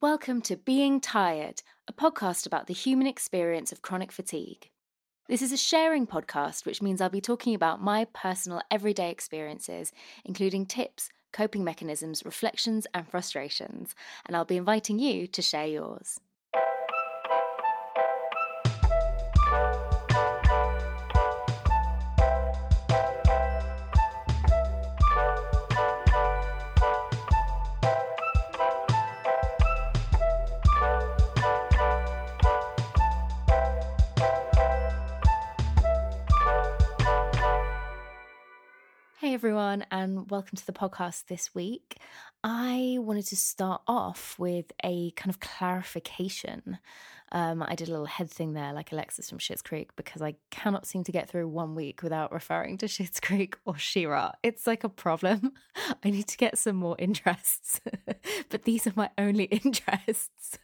Welcome to Being Tired, a podcast about the human experience of chronic fatigue. This is a sharing podcast, which means I'll be talking about my personal everyday experiences, including tips, coping mechanisms, reflections, and frustrations, and I'll be inviting you to share yours. Everyone, and welcome to the podcast this week. I wanted to start off with a kind of clarification. Um, I did a little head thing there, like Alexis from Schitt's Creek, because I cannot seem to get through one week without referring to Schitt's Creek or She-Ra. It's like a problem. I need to get some more interests, but these are my only interests.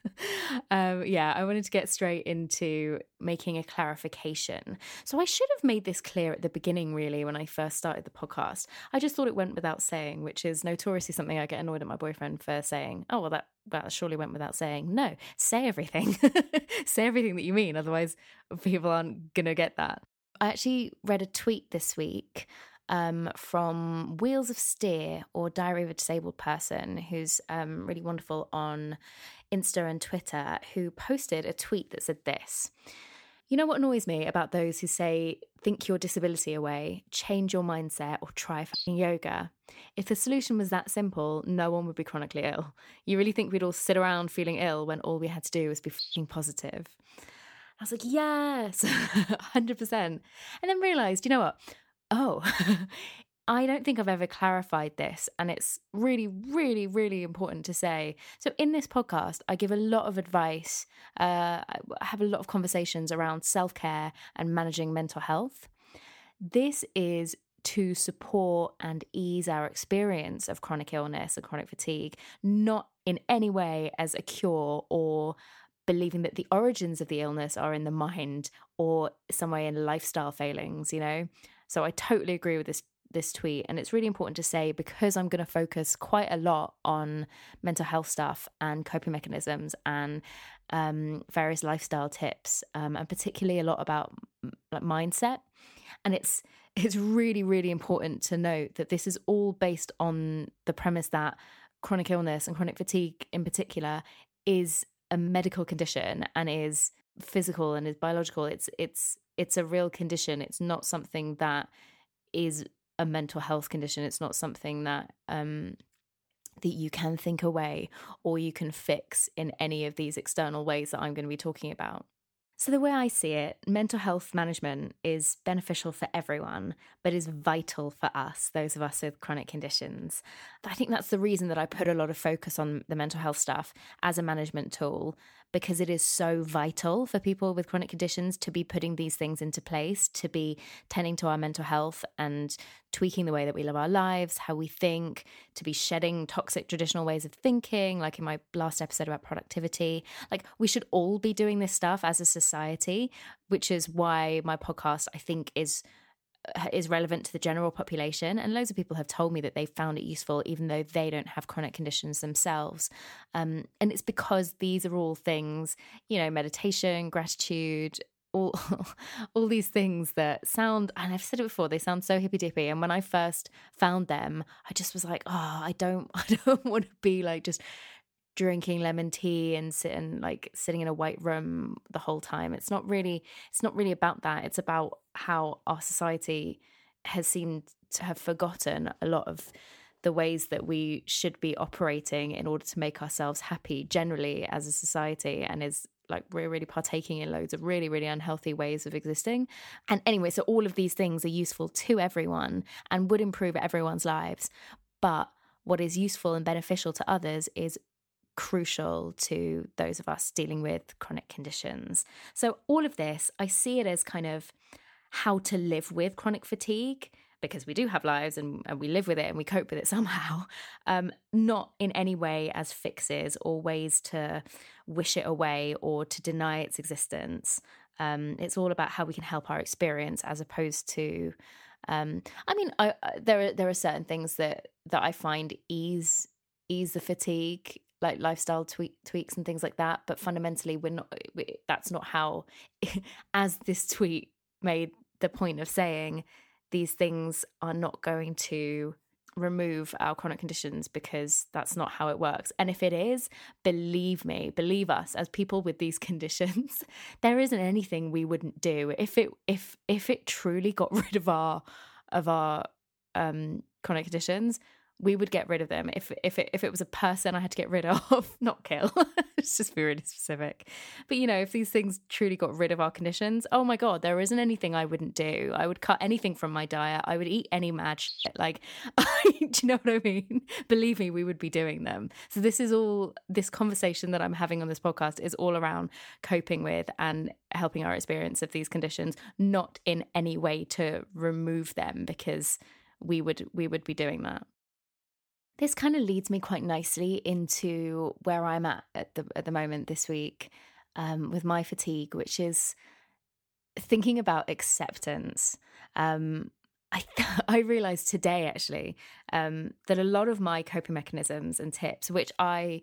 Um, yeah, I wanted to get straight into making a clarification. So I should have made this clear at the beginning, really, when I first started the podcast. I just thought it went without saying, which is notoriously something I get annoyed at my boyfriend for saying, oh, well, that, that surely went without saying. No, say everything. say everything that you mean. Otherwise, people aren't to get that. I actually read a tweet this week um, from Wheels of Steer or Diary of a Disabled Person, who's um, really wonderful on Insta and Twitter, who posted a tweet that said this. You know what annoys me about those who say, think your disability away, change your mindset, or try yoga? If the solution was that simple, no one would be chronically ill. You really think we'd all sit around feeling ill when all we had to do was be positive? I was like, yes, 100%. And then realized, you know what? Oh, I don't think I've ever clarified this, and it's really, really, really important to say. So, in this podcast, I give a lot of advice, uh, I have a lot of conversations around self care and managing mental health. This is to support and ease our experience of chronic illness and chronic fatigue, not in any way as a cure or believing that the origins of the illness are in the mind or somewhere in lifestyle failings, you know? So I totally agree with this this tweet and it's really important to say because i'm going to focus quite a lot on mental health stuff and coping mechanisms and um, various lifestyle tips um, and particularly a lot about like mindset. And it's it's really really important to note that this is all based on the premise that chronic illness and chronic fatigue in particular is a medical condition and is physical and is biological. It's it's it's a real condition. It's not something that is a mental health condition. It's not something that um, that you can think away or you can fix in any of these external ways that I'm going to be talking about. So, the way I see it, mental health management is beneficial for everyone, but is vital for us, those of us with chronic conditions. I think that's the reason that I put a lot of focus on the mental health stuff as a management tool, because it is so vital for people with chronic conditions to be putting these things into place, to be tending to our mental health and tweaking the way that we live our lives, how we think, to be shedding toxic traditional ways of thinking, like in my last episode about productivity. Like, we should all be doing this stuff as a society, which is why my podcast, I think, is is relevant to the general population. And loads of people have told me that they found it useful, even though they don't have chronic conditions themselves. Um, and it's because these are all things, you know, meditation, gratitude, all all these things that sound and I've said it before they sound so hippy dippy and when I first found them I just was like oh I don't I don't want to be like just drinking lemon tea and sitting like sitting in a white room the whole time. It's not really it's not really about that. It's about how our society has seemed to have forgotten a lot of the ways that we should be operating in order to make ourselves happy generally as a society and is like we're really partaking in loads of really really unhealthy ways of existing. And anyway so all of these things are useful to everyone and would improve everyone's lives. But what is useful and beneficial to others is crucial to those of us dealing with chronic conditions. So, all of this, I see it as kind of how to live with chronic fatigue because we do have lives and, and we live with it and we cope with it somehow, um, not in any way as fixes or ways to wish it away or to deny its existence. Um, it's all about how we can help our experience as opposed to. Um, I mean, I, I, there are there are certain things that that I find ease ease the fatigue like lifestyle tweak, tweaks and things like that. But fundamentally, we're not. We, that's not how. As this tweet made the point of saying, these things are not going to remove our chronic conditions because that's not how it works. And if it is, believe me, believe us as people with these conditions, there isn't anything we wouldn't do if it if if it truly got rid of our of our um chronic conditions we would get rid of them if if it, if it was a person I had to get rid of, not kill. it's just be really specific. But you know, if these things truly got rid of our conditions, oh my god, there isn't anything I wouldn't do. I would cut anything from my diet. I would eat any mad shit. Like, do you know what I mean? Believe me, we would be doing them. So this is all this conversation that I'm having on this podcast is all around coping with and helping our experience of these conditions, not in any way to remove them because we would we would be doing that. This kind of leads me quite nicely into where I'm at at the at the moment this week um, with my fatigue, which is thinking about acceptance. Um, I I realized today actually um, that a lot of my coping mechanisms and tips, which I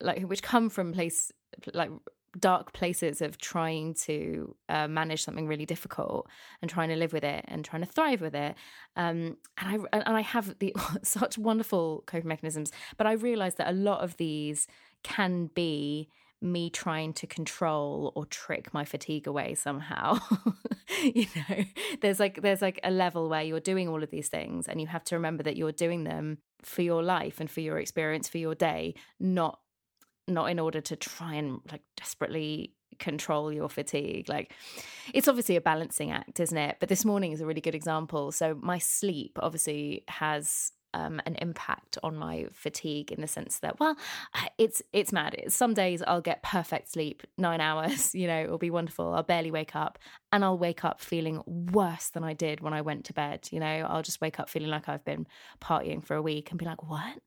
like, which come from place like dark places of trying to uh, manage something really difficult and trying to live with it and trying to thrive with it. Um, and I and I have the such wonderful coping mechanisms, but I realize that a lot of these can be me trying to control or trick my fatigue away somehow you know there's like there's like a level where you're doing all of these things and you have to remember that you're doing them for your life and for your experience for your day not not in order to try and like desperately control your fatigue. Like it's obviously a balancing act, isn't it? But this morning is a really good example. So my sleep obviously has um, an impact on my fatigue in the sense that well it's it's mad some days i'll get perfect sleep nine hours you know it'll be wonderful i'll barely wake up and i'll wake up feeling worse than i did when i went to bed you know i'll just wake up feeling like i've been partying for a week and be like what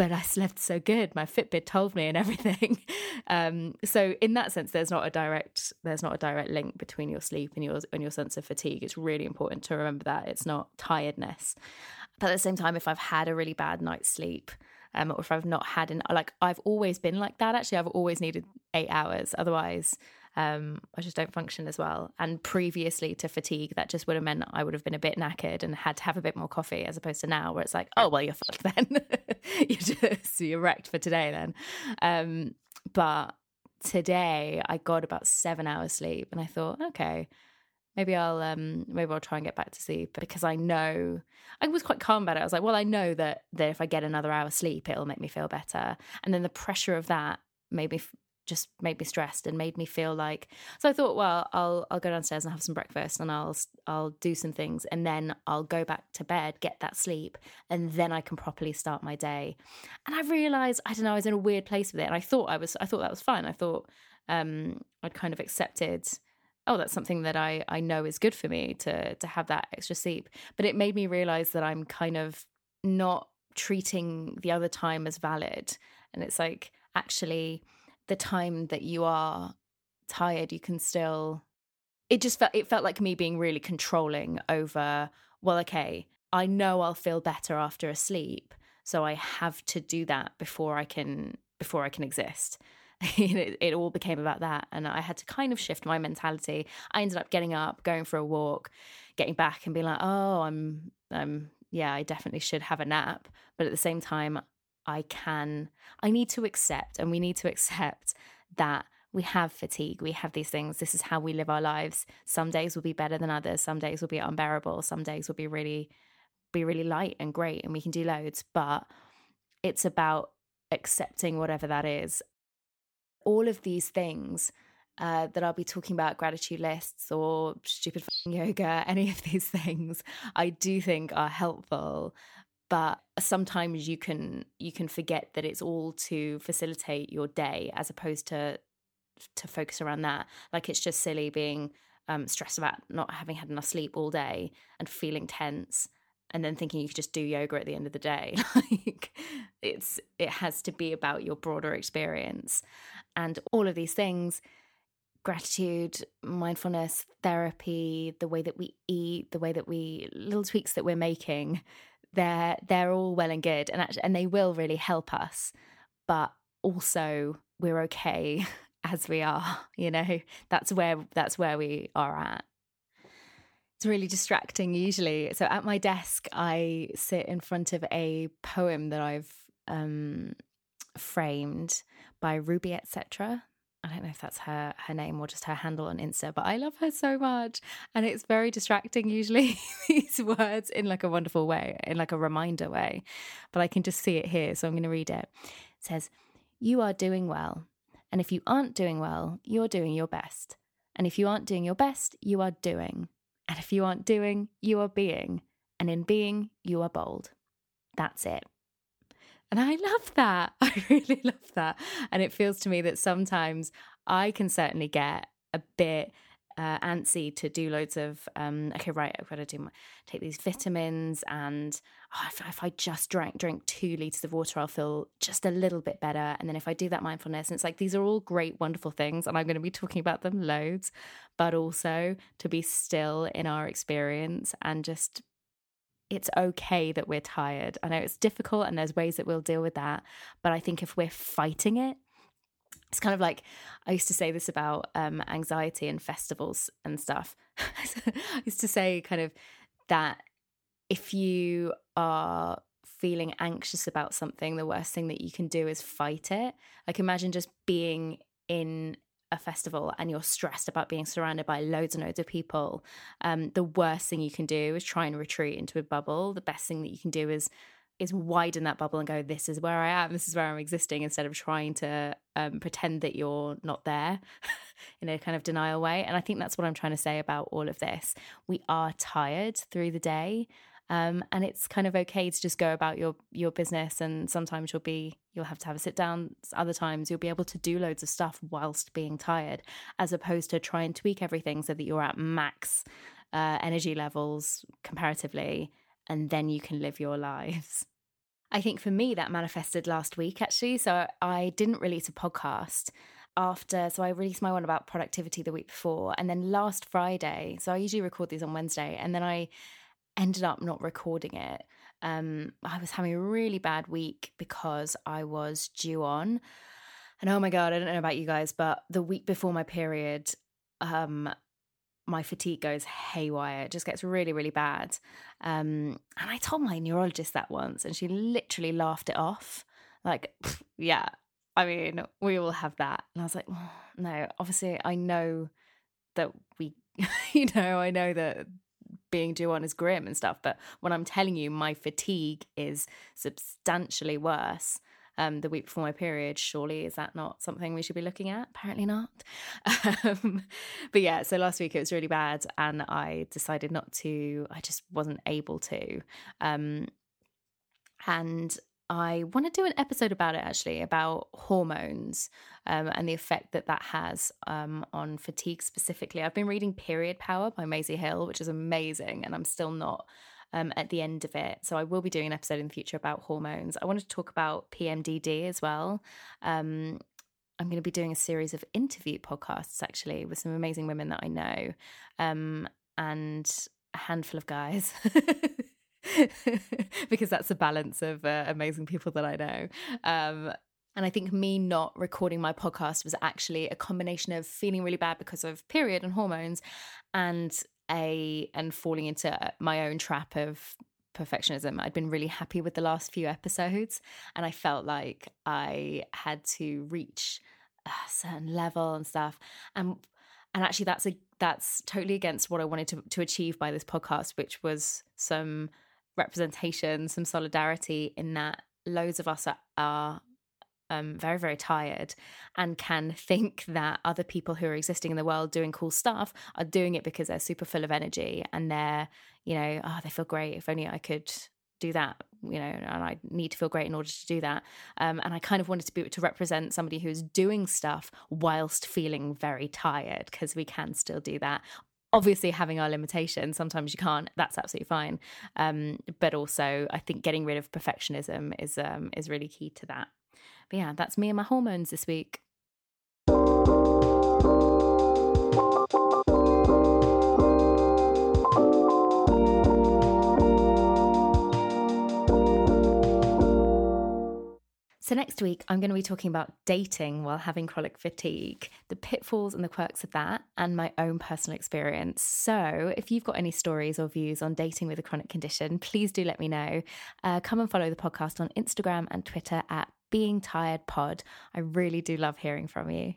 but I slept so good. My Fitbit told me and everything. Um, so in that sense, there's not a direct there's not a direct link between your sleep and your and your sense of fatigue. It's really important to remember that it's not tiredness. But at the same time, if I've had a really bad night's sleep, um, or if I've not had an like I've always been like that. Actually, I've always needed eight hours. Otherwise, um, I just don't function as well. And previously to fatigue, that just would have meant I would have been a bit knackered and had to have a bit more coffee, as opposed to now where it's like, oh well, you're fucked then. you're just you're wrecked for today then. Um, but today I got about seven hours sleep, and I thought, okay, maybe I'll um maybe I'll try and get back to sleep because I know I was quite calm about it. I was like, well, I know that that if I get another hour sleep, it'll make me feel better. And then the pressure of that made me just made me stressed and made me feel like so I thought well I'll I'll go downstairs and have some breakfast and I'll I'll do some things and then I'll go back to bed get that sleep and then I can properly start my day. And I realized I don't know I was in a weird place with it and I thought I was I thought that was fine. I thought um I'd kind of accepted oh that's something that I I know is good for me to to have that extra sleep. But it made me realize that I'm kind of not treating the other time as valid. And it's like actually the time that you are tired, you can still. It just felt it felt like me being really controlling over. Well, okay, I know I'll feel better after a sleep, so I have to do that before I can before I can exist. it, it, all became about that, and I had to kind of shift my mentality. I ended up getting up, going for a walk, getting back, and being like, "Oh, I'm, I'm, yeah, I definitely should have a nap." But at the same time, I can, I need to accept, and we need to accept that we have fatigue. We have these things. This is how we live our lives. Some days will be better than others. Some days will be unbearable. Some days will be really, be really light and great, and we can do loads. But it's about accepting whatever that is. All of these things uh, that I'll be talking about gratitude lists or stupid yoga, any of these things, I do think are helpful but sometimes you can you can forget that it's all to facilitate your day as opposed to to focus around that. Like it's just silly being um, stressed about not having had enough sleep all day and feeling tense and then thinking you could just do yoga at the end of the day. Like it's it has to be about your broader experience. And all of these things gratitude mindfulness therapy the way that we eat the way that we little tweaks that we're making they're they're all well and good and actually, and they will really help us but also we're okay as we are you know? That's where that's where we are at. It's really distracting usually. So at my desk i sit in front of a poem that i've um, framed by ruby etc I don't know if that's her her name or just her handle on Insta, but I love her so much. And it's very distracting usually these words in like a wonderful way, in like a reminder way. But I can just see it here, so I'm going to read it. It says, "You are doing well. And if you aren't doing well, you're doing your best. And if you aren't doing your best, you are doing. And if you aren't doing, you are being. And in being, you are bold. That's it. And I love that. I really love that. And it feels to me that sometimes I can certainly get a bit uh, antsy to do loads of um, okay right i've got to do my, take these vitamins and oh, if, if, i just drank drink two liters of water i'll feel just a little bit better and then if i do that mindfulness and it's like these are all great wonderful things and i'm going to be talking about them loads but also to be still in our experience and just it's okay that we're tired. I know it's difficult and there's ways that we'll deal with that. But I think if we're fighting it, it's kind of like I used to say this about um, anxiety and festivals and stuff. I used to say kind of that if you are feeling anxious about something, the worst thing that you can do is fight it. Like imagine just being in a festival and you're stressed about being surrounded by loads and loads of people. Um, the worst thing you can do is try and retreat into a bubble. The best thing that you can do is is widen that bubble and go, this is where I am, this is where I'm existing, instead of trying to um, pretend that you're not there in a kind of denial way. And I think that's what I'm trying to say about all of this. We are tired through the day. Um, and it's kind of okay to just go about your your business and sometimes you'll be you'll have to have a sit down other times you'll be able to do loads of stuff whilst being tired as opposed to try and tweak everything so that you're at max uh, energy levels comparatively and then you can live your lives I think for me, that manifested last week actually. So I didn't release a podcast after, so I released my one about productivity the week before. And then last Friday, so I usually record these on Wednesday, and then I ended up not recording it. Um, I was having a really bad week because I was due on. And oh my God, I don't know about you guys, but the week before my period, um, my fatigue goes haywire. It just gets really, really bad. Um, and I told my neurologist that once, and she literally laughed it off. Like, yeah, I mean, we all have that. And I was like, oh, no, obviously, I know that we, you know, I know that being due on is grim and stuff. But when I'm telling you, my fatigue is substantially worse um, the week before my period. Surely, is that not something we should be looking at? Apparently not. Um, but yeah, so last week it was really bad, and I decided not to. I just wasn't able to. Um, and I want to do an episode about it actually, about hormones um, and the effect that that has um, on fatigue specifically. I've been reading Period Power by Maisie Hill, which is amazing, and I'm still not um, at the end of it. So I will be doing an episode in the future about hormones. I wanted to talk about PMDD as well. Um, I'm going to be doing a series of interview podcasts actually with some amazing women that I know um, and a handful of guys. because that's the balance of uh, amazing people that I know. Um, and I think me not recording my podcast was actually a combination of feeling really bad because of period and hormones and a and falling into my own trap of perfectionism. I'd been really happy with the last few episodes and I felt like I had to reach a certain level and stuff. And and actually that's a that's totally against what I wanted to, to achieve by this podcast, which was some representation, some solidarity in that loads of us are, are um, very, very tired and can think that other people who are existing in the world doing cool stuff are doing it because they're super full of energy and they're, you know, oh, they feel great. If only I could do that, you know, and I need to feel great in order to do that. Um, and I kind of wanted to be to represent somebody who's doing stuff whilst feeling very tired because we can still do that obviously having our limitations sometimes you can't that's absolutely fine. Um, but also i think getting rid of perfectionism is um, is really key to that. But yeah that's me and my hormones this week So, next week, I'm going to be talking about dating while having chronic fatigue, the pitfalls and the quirks of that, and my own personal experience. So, if you've got any stories or views on dating with a chronic condition, please do let me know. Uh, come and follow the podcast on Instagram and Twitter at Being Tired Pod. I really do love hearing from you.